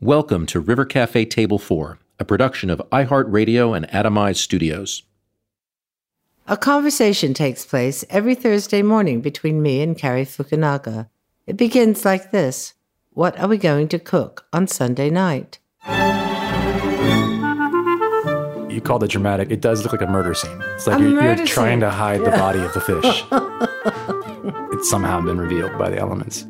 Welcome to River Cafe Table 4, a production of iHeartRadio and Atomize Studios. A conversation takes place every Thursday morning between me and Cary Fukunaga. It begins like this What are we going to cook on Sunday night? You called it dramatic. It does look like a murder scene. It's like you're, you're trying scene. to hide the body of the fish. it's somehow been revealed by the elements.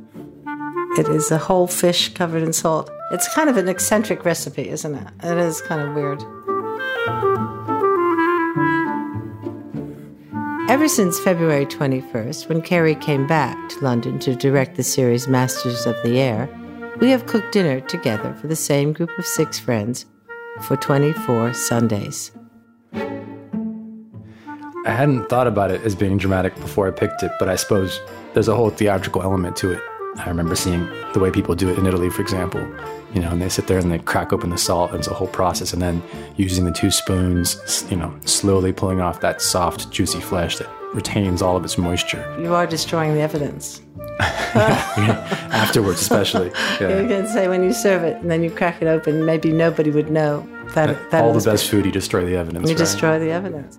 It is a whole fish covered in salt. It's kind of an eccentric recipe, isn't it? It is kind of weird. Ever since February 21st, when Cary came back to London to direct the series Masters of the Air, we have cooked dinner together for the same group of six friends for 24 Sundays. I hadn't thought about it as being dramatic before I picked it, but I suppose there's a whole theatrical element to it. I remember seeing the way people do it in Italy, for example. You know, and they sit there and they crack open the salt, and it's a whole process. And then using the two spoons, you know, slowly pulling off that soft, juicy flesh that retains all of its moisture You are destroying the evidence. afterwards, especially. You Yeah. can say when you serve it and then you crack it open, maybe nobody would know that, that all the best food, you destroy the evidence. You right? destroy the evidence.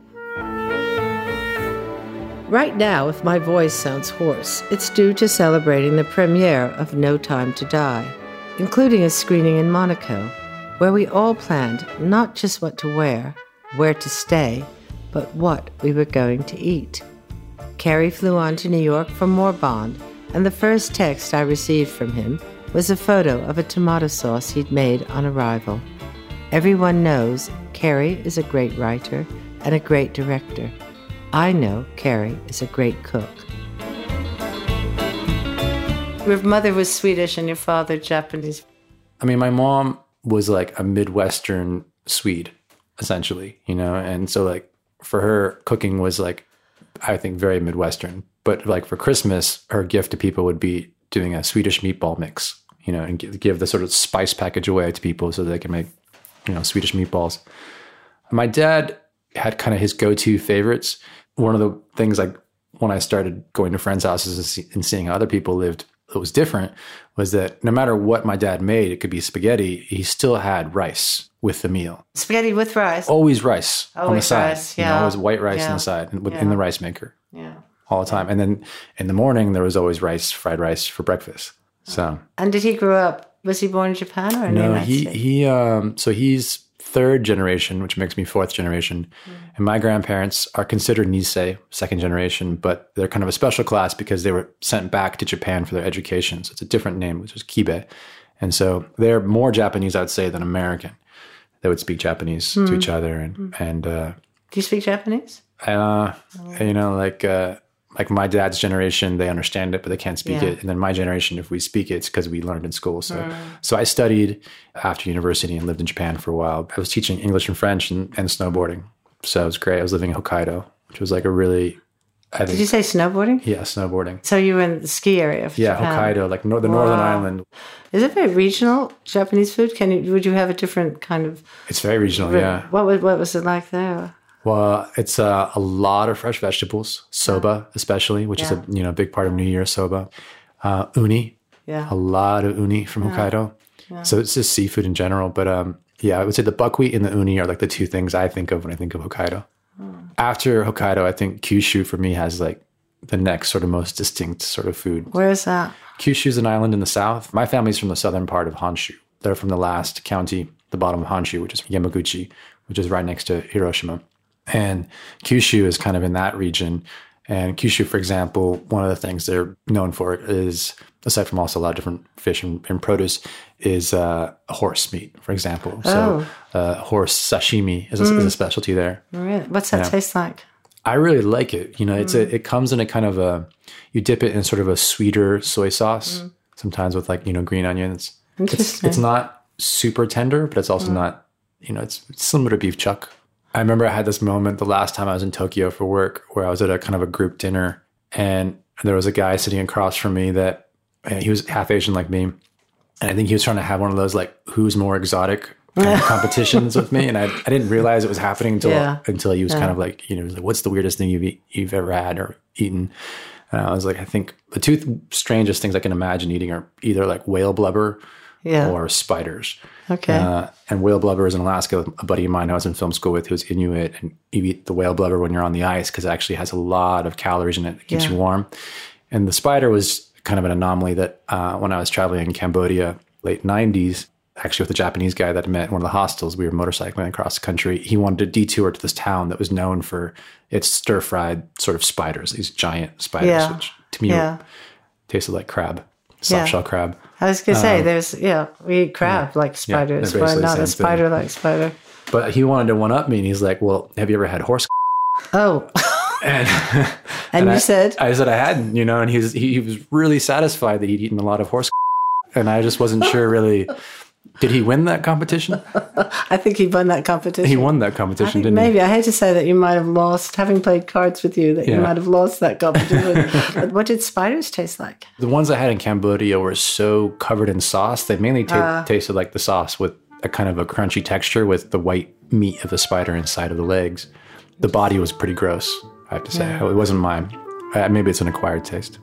Right now, if my voice sounds hoarse, it's due to celebrating the premiere of No Time to Die, including a screening in Monaco, where we all planned not just what to wear, where to stay, but what we were going to eat. Cary flew on to New York for more Bond, and the first text I received from him was a photo of a tomato sauce he'd made on arrival. Everyone knows Cary is a great writer and a great director. I know Cary is a great cook. Your mother was Swedish and your father Japanese. I mean, my mom was like a Midwestern Swede, essentially, you know, and so like for her, cooking was like, I think, very Midwestern. But like for Christmas, her gift to people would be doing a Swedish meatball mix, you know, and give the sort of spice package away to people so they can make, you know, Swedish meatballs. My dad had kind of his go-to favorites. One of the things like when I started going to friends' houses and see- and seeing how other people lived that was different was that no matter what my dad made, it could be spaghetti, he still had rice with the meal. Spaghetti with rice. Always rice on the Always side. rice, You know, yeah. always white rice on the side with- Yeah. in the rice maker Yeah. all the time. And then in the morning, there was always rice, fried rice for breakfast. So And did he grow up? Was he born in Japan or in no, he States? he um so he's third generation, which makes me fourth generation. Mm. And my grandparents are considered Nisei, second generation, but they're kind of a special class because they were sent back to Japan for their education. So it's a different name, which is Kibei. And so they're more Japanese, I would say, than American. They would speak Japanese Mm. to each other and and uh Do you speak Japanese? uh, you know, like uh, like my dad's generation, they understand it, but they can't speak Yeah. it. And then my generation, if we speak it, it's because we learned in school. So, Mm. so I studied after university and lived in Japan for a while. I was teaching English and French and, and snowboarding, so it was great. I was living in Hokkaido, which was like a really, I think, Did you say snowboarding? yeah, snowboarding. So you were in the ski area of Yeah, Japan. Hokkaido, like nor- the northern island. Is it very regional Japanese food? Can you would you have a different kind of It's very regional, yeah. What was what was it like there? Well, it's uh, a lot of fresh vegetables, soba especially, which is a you know big part of New Year soba. Uh, uni, Yeah. a lot of uni from Hokkaido. So it's just seafood in general. But um, yeah, I would say the buckwheat and the uni are like the two things I think of when I think of Hokkaido. After Hokkaido, I think Kyushu for me has like the next sort of most distinct sort of food. Where is that? Kyushu's an island in the south. My family's from the southern part of Honshu. They're from the last county, the bottom of Honshu, which is Yamaguchi, which is right next to Hiroshima. And Kyushu is kind of in that region. And Kyushu, for example, one of the things they're known for is, aside from also a lot of different fish and, and produce, is uh, horse meat, for example. So uh, horse sashimi is a, is a specialty there. Really? What's that taste like? I really like it. You know, it's a, it comes in a kind of a, you dip it in sort of a sweeter soy sauce, sometimes with like, you know, green onions. It's, it's not super tender, but it's also not, you know, it's, it's similar to beef chuck. I remember I had this moment the last time I was in Tokyo for work where I was at a kind of a group dinner and there was a guy sitting across from me that he was half Asian like me. And I think he was trying to have one of those like who's more exotic kind of competitions with me. And I, I didn't realize it was happening until Yeah. until he was kind of like, you know, like, what's the weirdest thing you've eat, you've ever had or eaten? And I was like, I think the two th- strangest things I can imagine eating are either like whale blubber Yeah. or spiders. Okay. Uh, and whale blubber is in Alaska a buddy of mine I was in film school with who's Inuit. And you eat the whale blubber when you're on the ice because it actually has a lot of calories in it. It keeps Yeah. you warm. And the spider was kind of an anomaly that uh, when I was traveling in Cambodia, late 90s, actually with a Japanese guy that I met in one of the hostels, we were motorcycling across the country. He wanted to detour to this town that was known for its stir fried sort of spiders, these giant spiders, Yeah. which to me yeah. tasted like crab, soft Yeah. crab. I was gonna say, um, there's yeah, we eat crab like spiders, they're but not a thing. spider like spider. But he wanted to one up me, and he's like, "Well, have you ever had horse?" Oh, And, and, you I, said I said I hadn't, you know, and he was he, he was really satisfied that he'd eaten a lot of horse, and I just wasn't sure really. Did he win that competition? I think he won that competition. He won that competition, didn't he? maybe I hate to say that you might have lost, having played cards with you, that you might have lost that competition. but what did spiders taste like? The ones I had in Cambodia were so covered in sauce; they mainly ta- Ah. tasted like the sauce with a kind of a crunchy texture with the white meat of the spider inside of the legs. The body was pretty gross, I have to say. It wasn't mine. Uh, maybe it's an acquired taste.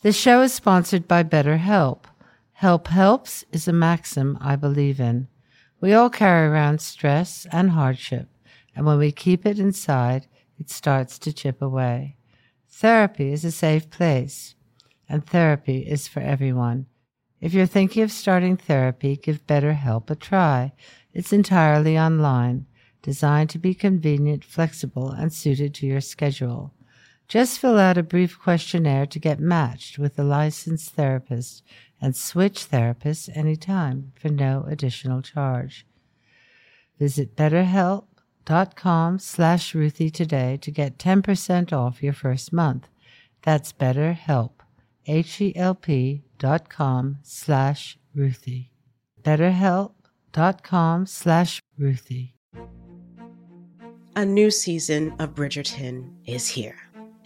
The show is sponsored by BetterHelp. Help helps is a maxim I believe in. We all carry around stress and hardship, and when we keep it inside, it starts to chip away. Therapy is a safe place, and therapy is for everyone. If you're thinking of starting therapy, give BetterHelp a try. It's entirely online, designed to be convenient, flexible, and suited to your schedule. Just fill out a brief questionnaire to get matched with a licensed therapist and switch therapists anytime for no additional charge. Visit betterhelp.com slash Ruthie today to get 10% off your first month. That's betterhelp, H-E-L-P dot com slash Ruthie. betterhelp.com slash Ruthie. A new season of Bridgerton is here.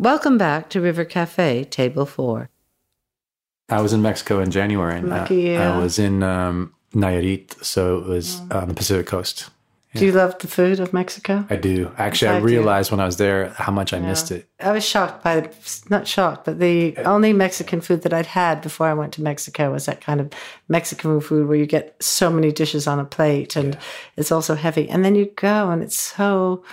Welcome back to River Cafe, Table 4. I was in Mexico in January. And Lucky I, you. I was in um, Nayarit, so it was on the Pacific coast. Do you love the food of Mexico? I do. Actually, I I do. realized when I was there how much I missed it. I was shocked by, not shocked, but the only Mexican food that I'd had before I went to Mexico was that kind of Mexican food where you get so many dishes on a plate and it's also heavy. And then you go and it's so,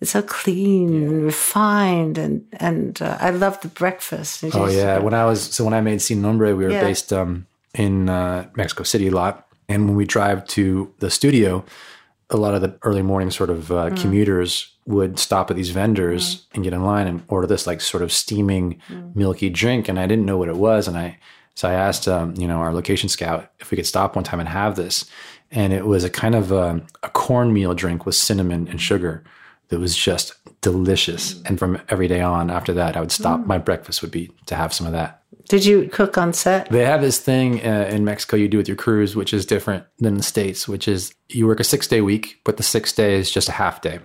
it's so clean and refined and, and uh, I love the breakfast. It Oh yeah, when I was so when I made Sin Nombre, we were Yeah. based um, in uh, Mexico City a lot, and when we drive to the studio, a lot of the early morning sort of uh, commuters would stop at these vendors and get in line and order this like sort of steaming milky drink, and I didn't know what it was, and I so I asked um, you know our location scout if we could stop one time and have this, and it was a kind of um, a cornmeal drink with cinnamon and sugar that was just delicious. Mm. And from every day on after that, I would stop. Mm. My breakfast would be to have some of that. Did you cook on set? They have this thing uh, in Mexico you do with your crews, which is different than the States, which is you work a six day week, but the six day is just a half day.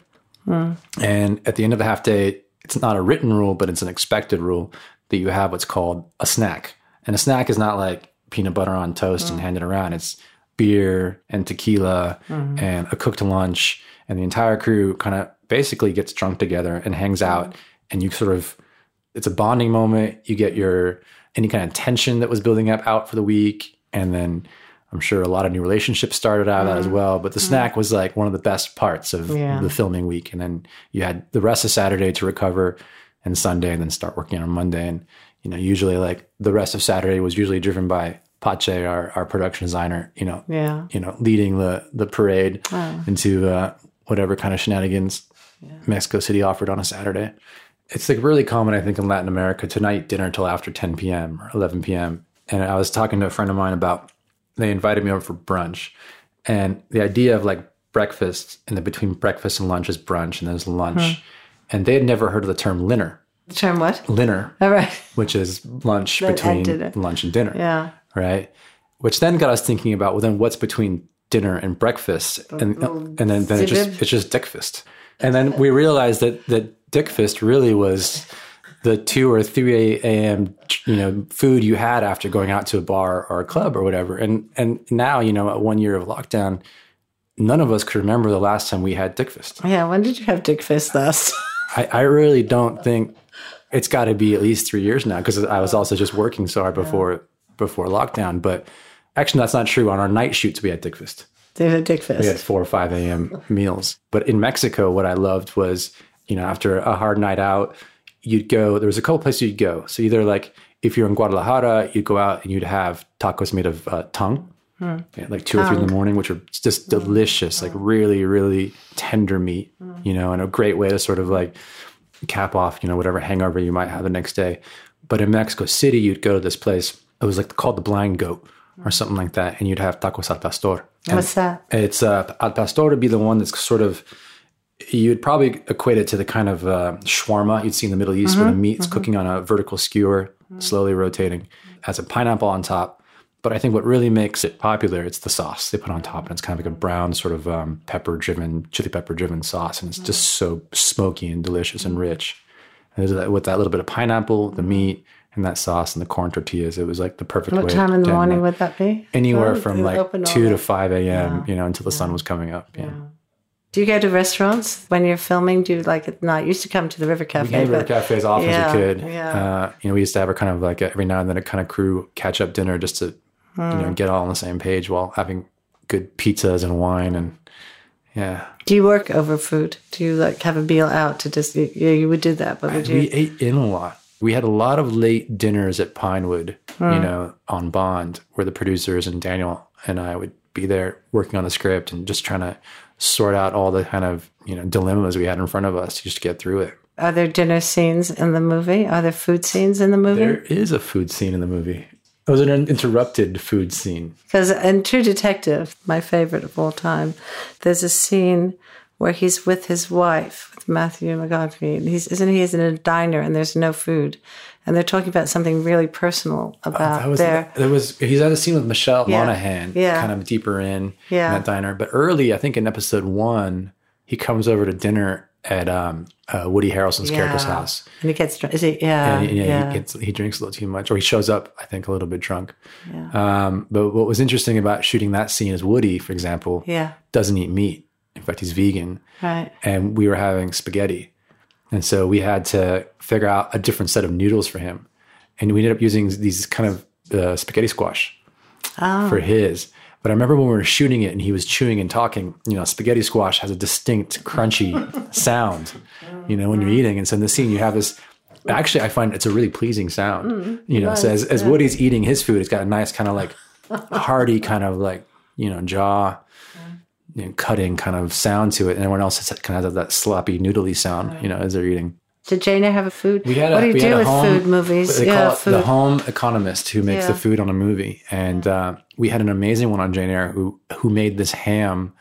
Mm. And at the end of the half day, it's not a written rule, but it's an expected rule that you have what's called a snack. And a snack is not like peanut butter on toast and hand it around. It's beer and tequila mm-hmm. and a cooked lunch. And the entire crew kind of basically gets drunk together and hangs mm-hmm. out. And you sort of, it's a bonding moment. You get your, any kind of tension that was building up out for the week. And then I'm sure a lot of new relationships started out of that as mm-hmm. well. But the mm-hmm. snack was like one of the best parts of Yeah. the filming week. And then you had the rest of Saturday to recover and Sunday and then start working on Monday. And, you know, usually like the rest of Saturday was usually driven by Pache, our, our production designer, you know, Yeah. you know, leading the, the parade into uh, whatever kind of shenanigans Mexico City offered on a Saturday. It's like really common, I think, in Latin America to not eat dinner until after 10 p.m. or 11 p.m. And I was talking to a friend of mine about, they invited me over for brunch. And the idea of like breakfast and then between breakfast and lunch is brunch and there's lunch. Hmm. And they had never heard of the term linner. The term what? Linner, All right. which is lunch and between lunch and dinner Yeah. right? Which then got us thinking about well, then what's between dinner and breakfast, and uh, and then, then it just it's just dickfist, and then we realized that that dickfist really was the two or three a.m. you know food you had after going out to a bar or a club or whatever, and and now you know at one year of lockdown, none of us could remember the last time we had dickfist. Yeah. When did you have Dick Fist last? I, I really don't think it's got to be at least three years now because I was also just working so hard before before lockdown. But actually, that's not true. On our night shoots, we had dickfist. They had Dick We had four or five a.m. meals. But in Mexico, what I loved was you know after a hard night out, you'd go. There was a couple places you'd go. So either like if you're in Guadalajara, you'd go out and you'd have tacos made of uh, tongue. Hmm. Yeah, like two or three in the morning, which are just hmm. delicious, like really, really tender meat, hmm. you know, and a great way to sort of like cap off, you know, whatever hangover you might have the next day. But in Mexico City, you'd go to this place. It was like called the Blind Goat or something like that, and you'd have tacos al pastor. And What's that? It's uh, al pastor would be the one that's sort of you'd probably equate it to the kind of uh, shawarma you'd see in the Middle East, where the meat's cooking on a vertical skewer, slowly rotating, has a pineapple on top. But I think what really makes it popular, it's the sauce they put on top, and it's kind of like a brown sort of um, pepper-driven, chili pepper-driven sauce, and it's just so smoky and delicious and rich. And there's that- with that little bit of pineapple, the meat, and that sauce, and the corn tortillas, it was like the perfect What way. time in the morning would that be? Anywhere Oh, from like two to five a.m. You know, until the sun was coming up. Yeah. Do you go to restaurants when you're filming? Do you like at night? You used to come to the River Cafe. We came to the cafe as often Yeah, as we could. yeah. Uh, you know, we used to have a kind of like a, every now and then a kind of crew catch up dinner just to, you Hmm. know, get all on the same page while having good pizzas and wine and yeah. Do you work over food? Do you like have a meal out to just? Yeah, you would do that, but would you? We ate in a lot. We had a lot of late dinners at Pinewood, Hmm. you know, on Bond, where the producers and Daniel and I would be there working on the script and just trying to sort out all the kind of, you know, dilemmas we had in front of us to just to get through it. Are there dinner scenes in the movie? Are there food scenes in the movie? There is a food scene in the movie. It was an interrupted food scene. Because in True Detective, my favorite of all time, there's a scene where he's with his wife, with Matthew McConaughey. He's isn't he? He's in a diner and there's no food, and they're talking about something really personal about That was their. there was he's at a scene with Michelle Yeah. Monaghan, Yeah. kind of deeper in, Yeah. in that diner. But early, I think in episode one, he comes over to dinner at um, uh, Woody Harrelson's character's house. And he gets drunk. Is he? Yeah. And, yeah, yeah. He, gets, he drinks a little too much, or he shows up, I think, a little bit drunk. Um, but what was interesting about shooting that scene is Woody, for example, Yeah. doesn't eat meat. In fact, he's vegan. Right. And we were having spaghetti. And so we had to figure out a different set of noodles for him. And we ended up using these kind of uh, spaghetti squash Oh. for his. But I remember when we were shooting it and he was chewing and talking, you know, spaghetti squash has a distinct crunchy sound, you know, when you're eating. And so in the scene, you have this. Actually, I find it's a really pleasing sound, you know. So as, as Woody's eating his food, it's got a nice kind of like hearty kind of like, you know, jaw you know, cutting kind of sound to it. And everyone else has, kind of has that sloppy, noodly sound, you know, as they're eating. Did Jane have a food? We had what do you do a with home, food movies? They yeah, call it food. the home economist who makes Yeah. the food on a movie. And uh, we had an amazing one on Jane Eyre who who made this ham,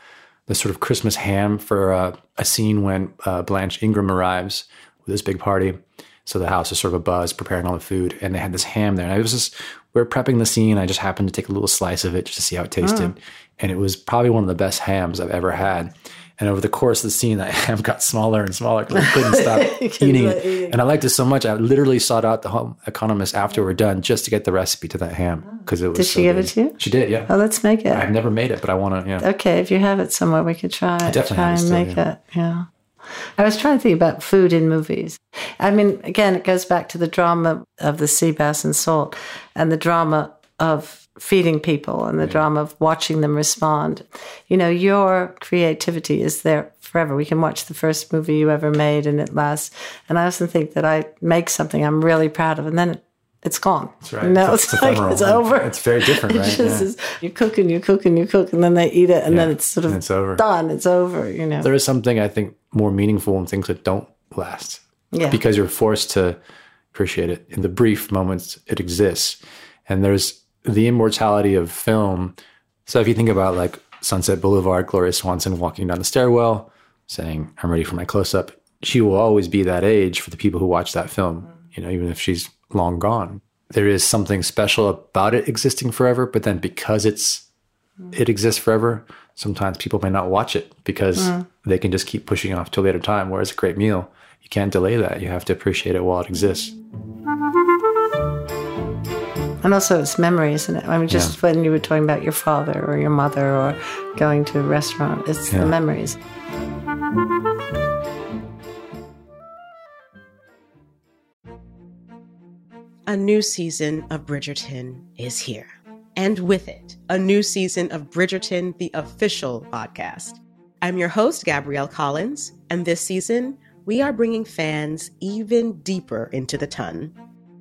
this sort of Christmas ham for uh, a scene when uh, Blanche Ingram arrives with this big party. So the house is sort of a buzz, preparing all the food, and they had this ham there. And I was just we are prepping the scene. I just happened to take a little slice of it just to see how it tasted, Mm. And it was probably one of the best hams I've ever had. And over the course of the scene, that ham got smaller and smaller because I couldn't stop eating it. eating. And I liked it so much, I literally sought out the home economist after we're done just to get the recipe to that ham oh. because it was. Did so she give good. it to you? She did, yeah. Oh, let's make it. I've never made it, but I want to. Yeah. Okay, if you have it somewhere, we could try it. definitely try and still, make yeah. it. Yeah. I was trying to think about food in movies. I mean, again, it goes back to the drama of the sea bass and salt, and the drama of feeding people, and the drama of watching them respond. You know, your creativity is there forever. We can watch the first movie you ever made, and it lasts. And I often think that I make something I'm really proud of, and then it, it's gone. That's right. You know, It's- it's, like it's over. It's very different, right? Yeah. is, you cook and you cook and you cook, and then they eat it, and then it's sort of And it's over. done. It's over. You know. there is something I think more meaningful in things that don't last. Yeah. Because you're forced to appreciate it in the brief moments it exists. And there's the immortality of film. So if you think about like Sunset Boulevard, Gloria Swanson walking down the stairwell saying, I'm ready for my close up, she will always be that age for the people who watch that film, you know, even if she's long gone. There is something special about it existing forever, but then because it's it exists forever, sometimes people may not watch it because hmm. they can just keep pushing off to a later time. Whereas a great meal, you can't delay that. You have to appreciate it while it exists. And also, it's memory, isn't it? I mean, just when you were talking about your father or your mother or going to a restaurant, it's Yeah. the memories. A new season of Bridgerton is here. And with it, a new season of Bridgerton, the official podcast. I'm your host, Gabrielle Collins, and this season, we are bringing fans even deeper into the ton.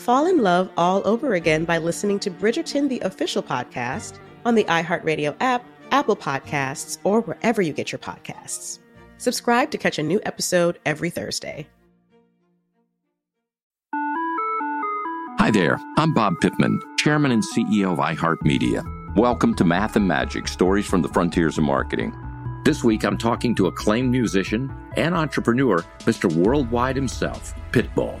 fall in love all over again by listening to Bridgerton, the official podcast, on the iHeartRadio app, Apple Podcasts, or wherever you get your podcasts. Subscribe to catch a new episode every Thursday. Hi there, I'm Bob Pittman, Chairman and CEO of iHeartMedia. Welcome to Math and Magic Stories from the Frontiers of Marketing. This week I'm talking to acclaimed musician and entrepreneur, Mr. Worldwide himself, Pitbull.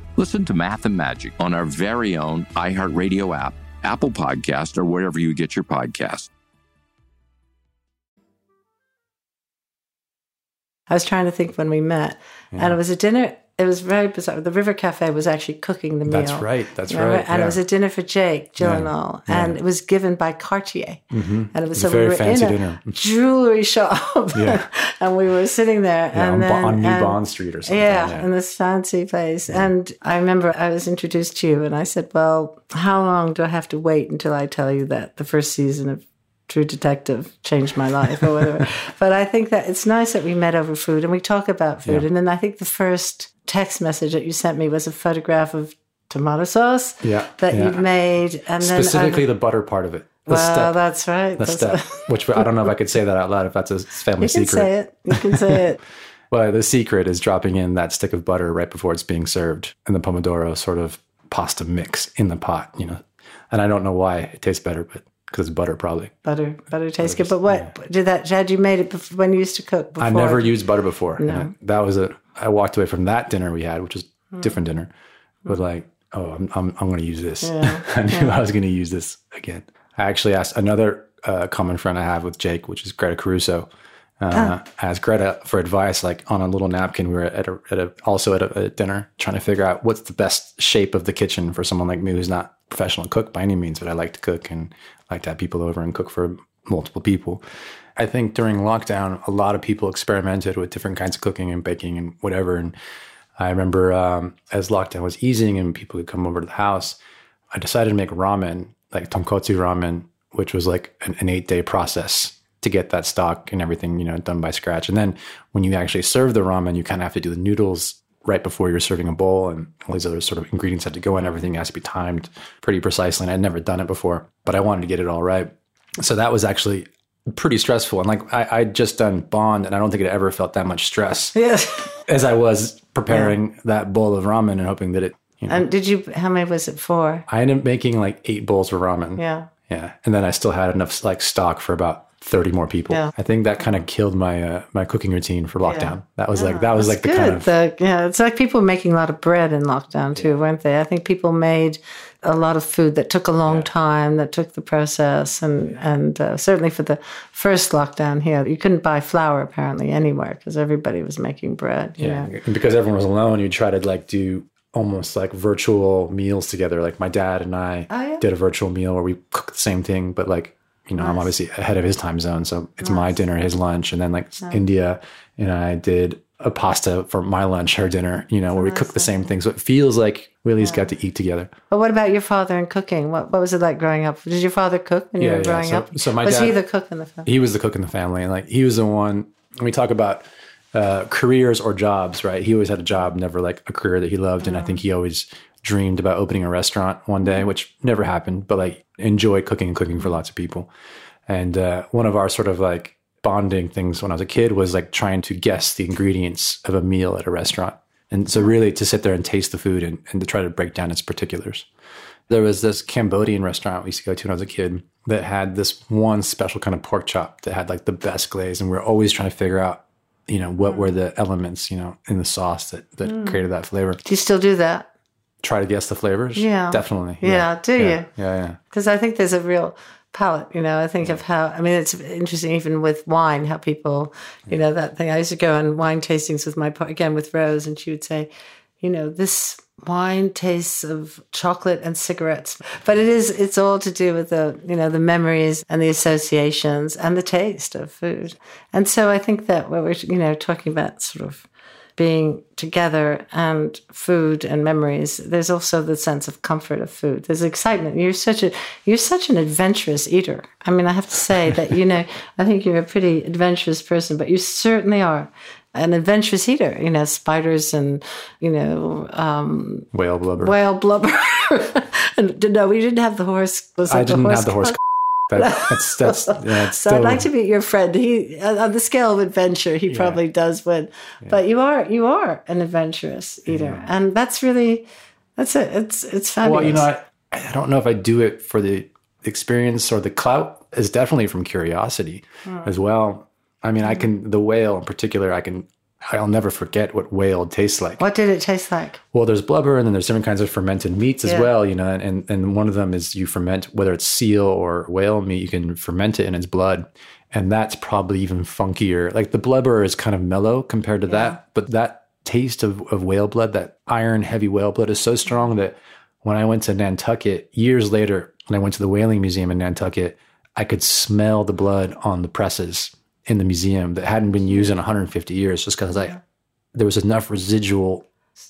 Listen to Math and Magic on our very own iHeartRadio app, Apple Podcast, or wherever you get your podcasts. I was trying to think when we met, and it was a dinner. It was very bizarre. The River Cafe was actually cooking the meal. That's right. That's right. And yeah. it was a dinner for Jake Gyllenhaal, Yeah. and it was given by Cartier. Mm-hmm. And it was It so was a very we were fancy in a dinner. jewelry shop, Yeah. and we were sitting there, Yeah, and on, then on New and- Bond Street or something. Yeah, in this fancy place. And I remember I was introduced to you, and I said, Well, how long do I have to wait until I tell you that the first season of True Detective changed my life or whatever? but I think that it's nice that we met over food and we talk about food. Yeah. And then I think the first text message that you sent me was a photograph of tomato sauce Yeah, that yeah. you'd made. And then Specifically the butter part of it. The well, step. that's right. The That's step. Which I don't know if I could say that out loud if that's a family secret. you can secret. say it. You can say it. Well, the secret is dropping in that stick of butter right before it's being served and the pomodoro sort of pasta mix in the pot, you know. And I don't know why it tastes better, but because it's butter probably. Butter, butter tastes good. But what did that? Had you made it before, when you used to cook? Before? I never used butter before. No. That was a I walked away from that dinner we had, which was a different dinner, but like, oh, I'm I'm, I'm going to use this. Yeah. I knew I was going to use this again. I actually asked another uh, common friend I have with Jake, which is Greta Caruso. Uh, I asked Greta for advice, like on a little napkin. We were at a, at a also at a, a dinner, trying to figure out what's the best shape of the kitchen for someone like me who's not professional cook by any means, but I like to cook and like to have people over and cook for multiple people. I think during lockdown, a lot of people experimented with different kinds of cooking and baking and whatever. And I remember um, as lockdown was easing and people could come over to the house, I decided to make ramen, like tonkotsu ramen, which was like an, an eight day process to get that stock and everything, you know, done by scratch. And then when you actually serve the ramen, you kind of have to do the noodles right before you're serving a bowl and all these other sort of ingredients have to go in. Everything has to be timed pretty precisely. And I'd never done it before, but I wanted to get it all right. So that was actually pretty stressful. And like I, I'd just done Bond and I don't think it ever felt that much stress Yes. as I was preparing that bowl of ramen and hoping that it, you know, And did you? How many was it for? I ended up making like eight bowls of ramen. Yeah. Yeah. And then I still had enough like stock for about 30 more people. Yeah. I think that kind of killed my uh, my cooking routine for lockdown. That was like that was like the Good. kind of The- yeah, it's like people were making a lot of bread in lockdown too, weren't they? I think people made a lot of food that took a long time, that took the process, and and uh, certainly for the first lockdown here, you couldn't buy flour apparently anywhere because everybody was making bread. yeah. know. And because everyone was alone, you try to like do almost like virtual meals together. Like my dad and I Oh, yeah? did a virtual meal where we cooked the same thing, but like you know, I'm obviously ahead of his time zone, so it's my dinner, his lunch, and then like India and I did a pasta for my lunch, her dinner. You know, where we cook the same thing, so it feels like we at least got to eat together. But what about your father and cooking? What what was it like growing up? Did your father cook when you were yeah. growing So- up? so my was he dad- the cook in the family? he was the cook in the family and like he was the one when we talk about uh, careers or jobs right he always had a job never like a career that he loved and i think he always dreamed about opening a restaurant one day mm-hmm. which never happened but like enjoy cooking and cooking for lots of people. And uh, one of our sort of like bonding things when i was a kid was like trying to guess the ingredients of a meal at a restaurant. And so really to sit there and taste the food and, and to try to break down its particulars. There was this Cambodian restaurant we used to go to when I was a kid that had this one special kind of pork chop that had like the best glaze, and we are always trying to figure out, you know, what mm. were the elements, you know, in the sauce that that mm. created that flavor. Do you still do that? Try to guess the flavors. Yeah. definitely. Yeah, do yeah. you? Yeah, yeah. because I think there's a real palate, You know, I think of how I mean it's interesting even with wine how people, you know, that thing. I used to go on wine tastings with my again with Rose, and she would say, you know, this wine tastes of chocolate and cigarettes, but it is it's all to do with the you know the memories and the associations and the taste of food. And so I think that what we're you know talking about sort of being together and food and memories there's also the sense of comfort of food. There's excitement. You're such a you're such an adventurous eater. I mean i have to say that you know i think you're a pretty adventurous person but you certainly are an adventurous eater. You know spiders and you know um, Whale blubber. whale blubber. And no we didn't have the horse. I didn't horse have the horse. That, that's that's yeah, so still, I'd like to meet your friend. He on the scale of adventure, he probably does win. But you are you are an adventurous eater, and that's really that's it. It's it's fabulous. Well, you know, I, I don't know if I do it for the experience or the clout. It's definitely from curiosity Hmm. as well. I mean, I can the whale in particular. I can. I'll never forget what whale tastes like. what did it taste like? Well, there's blubber, and then there's different kinds of fermented meats as well. You know, and and one of them is you ferment whether it's seal or whale meat. You can ferment it in its blood, and that's probably even funkier. Like the blubber is kind of mellow compared to that, but that taste of, of whale blood, that iron heavy whale blood, is so strong that when I went to Nantucket years later, when I went to the whaling museum in Nantucket, I could smell the blood on the presses in the museum that hadn't been used in 150 years, just because I there was enough residual,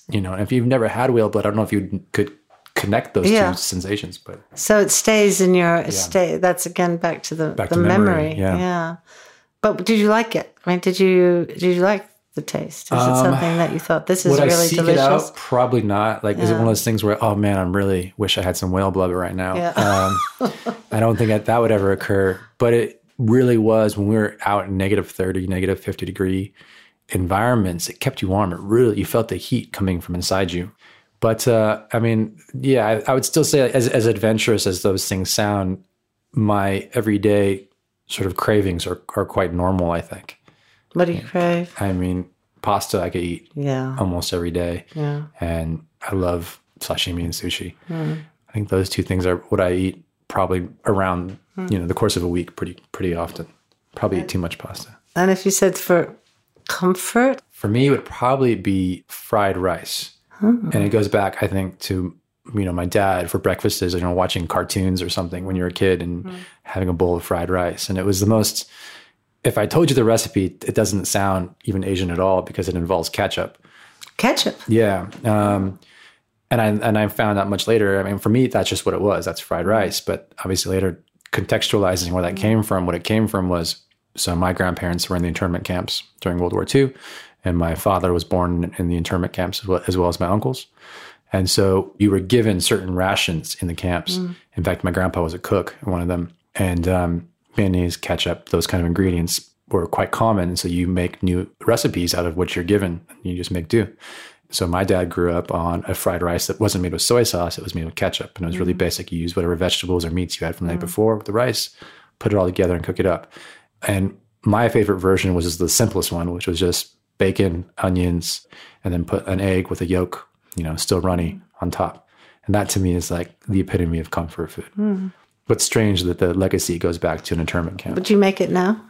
you know. And if you've never had whale blood, I don't know if you could connect those Yeah. two sensations, but So it stays in your stay. That's again back to the Back the to memory, memory. yeah. yeah. But did you like it? I mean, did you did you like the taste? Is it something that you thought this is Um, I really delicious? it out? Probably not. Like, is it one of those things where, oh man, I'm really wish I had some whale blubber right now? Yeah. Um, I don't think that, that would ever occur. But it really was when we were out in negative 30, negative 50 degree environments. It kept you warm. It really, you felt the heat coming from inside you. But uh, I mean, yeah, I, I would still say, as, as adventurous as those things sound, my everyday sort of cravings are, are quite normal, I think. What do you crave? I mean, pasta I could eat Yeah. almost every day. Yeah. And I love sashimi and sushi. I think those two things are what I eat probably around, hmm. you know, the course of a week pretty pretty often. Probably eat too much pasta. And if you said for comfort, For me, it would probably be fried rice. Hmm. And it goes back, I think, to you know, my dad for breakfast is, you know, watching cartoons or something when you're a kid and hmm. having a bowl of fried rice. And it was the most if I told you the recipe, it doesn't sound even Asian at all because it involves ketchup. ketchup. Yeah. Um, and I and I found out much later. I mean, for me, that's just what it was. That's fried rice. But obviously, later contextualizing where that came from, what it came from was so my grandparents were in the internment camps during World War II, and my father was born in the internment camps as well as, well as my uncles. And so you were given certain rations in the camps. Mm. In fact, my grandpa was a cook in one of them, and um, mayonnaise, ketchup, those kind of ingredients were quite common. So you make new recipes out of what you're given. You just make do. So my dad grew up on a fried rice that wasn't made with soy sauce; it was made with ketchup, and it was really mm. basic. You use whatever vegetables or meats you had from the mm. night before with the rice, put it all together, and cook it up. And my favorite version was the simplest one, which was just bacon, onions, and then put an egg with a yolk, you know, still runny on top. And that to me is like the epitome of comfort food. Mm. But strange that the legacy goes back to an internment camp. Would you make it now?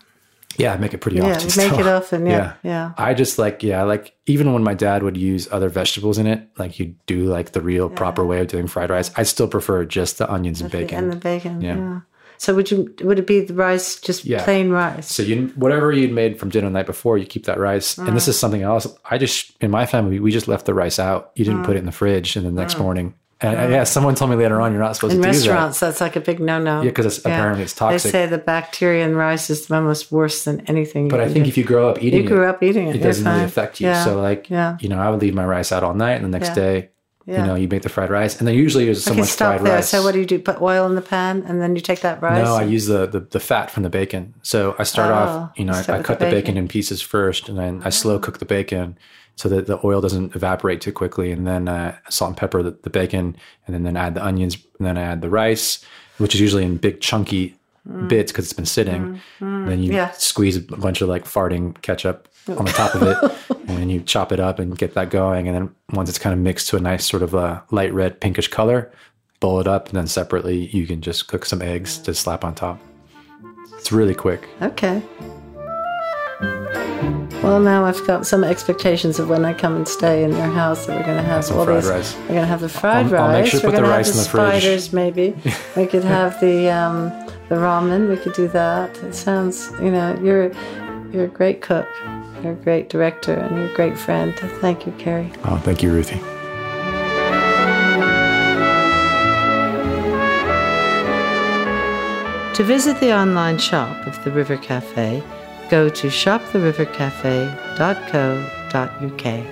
Yeah, I make it pretty yeah, often. Make it often, yeah, yeah, yeah. I just like, yeah, like even when my dad would use other vegetables in it, like you do like the real yeah. proper way of doing fried rice, I still prefer just the onions and bacon. And the bacon, yeah. yeah. So would you would it be the rice just plain rice? So you whatever you'd made from dinner the night before, you keep that rice. And this uh-huh. is something else. I just in my family we just left the rice out. You didn't put uh-huh. it in the fridge, and the next uh-huh. morning. And yeah, someone told me later on you're not supposed in to do that. Restaurants, that's like a big no-no. Yeah, because apparently it's toxic. They say the bacteria in rice is almost worse than anything. But I think if you grow up eating you grew up eating it, it doesn't really affect you. Yeah. So like, yeah. you know, I would leave my rice out all night, and the next day yeah. You know, you make the fried rice, and then usually there's so okay, much fried there. rice. So what do you do? Put oil in the pan, and then you take that rice. No, I use the the, the fat from the bacon. So I start oh, off, you know, I, I cut the bacon. bacon. in pieces first, and then I oh. slow cook the bacon so that the oil doesn't evaporate too quickly, and then uh, salt and pepper the, the, bacon, and then, then add the onions, and then I add the rice, which is usually in big chunky mm. bits because it's been sitting. Mm. Then you yeah. squeeze a bunch of like farting ketchup on the top of it, and you chop it up and get that going. And then once it's kind of mixed to a nice sort of a light red pinkish color, bowl it up, and then separately you can just cook some eggs to slap on top. It's really quick. Okay. Well, now I've got some expectations of when I come and stay in your house that we're going to have all these. Rice. We're going to have the fried I'll, rice. I'll make sure to we're put the rice have the in the spiders, fridge. maybe. we could have the um, the ramen. We could do that. It sounds, you know, you're you're a great cook. You're a great director and you're a great friend. Thank you, Cary. Oh, thank you, Ruthie. To visit the online shop of the River Cafe, go to shoptherivercafe.co.uk.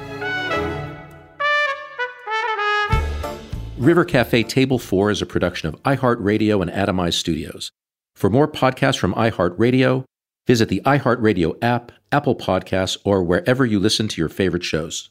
River Cafe Table 4 is a production of iHeartRadio and Atomize Studios. For more podcasts from iHeartRadio, Visit the iHeartRadio app, Apple Podcasts, or wherever you listen to your favorite shows.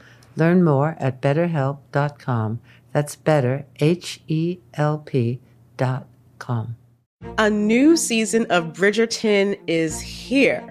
Learn more at betterhelp.com. That's better, H E L P.com. A new season of Bridgerton is here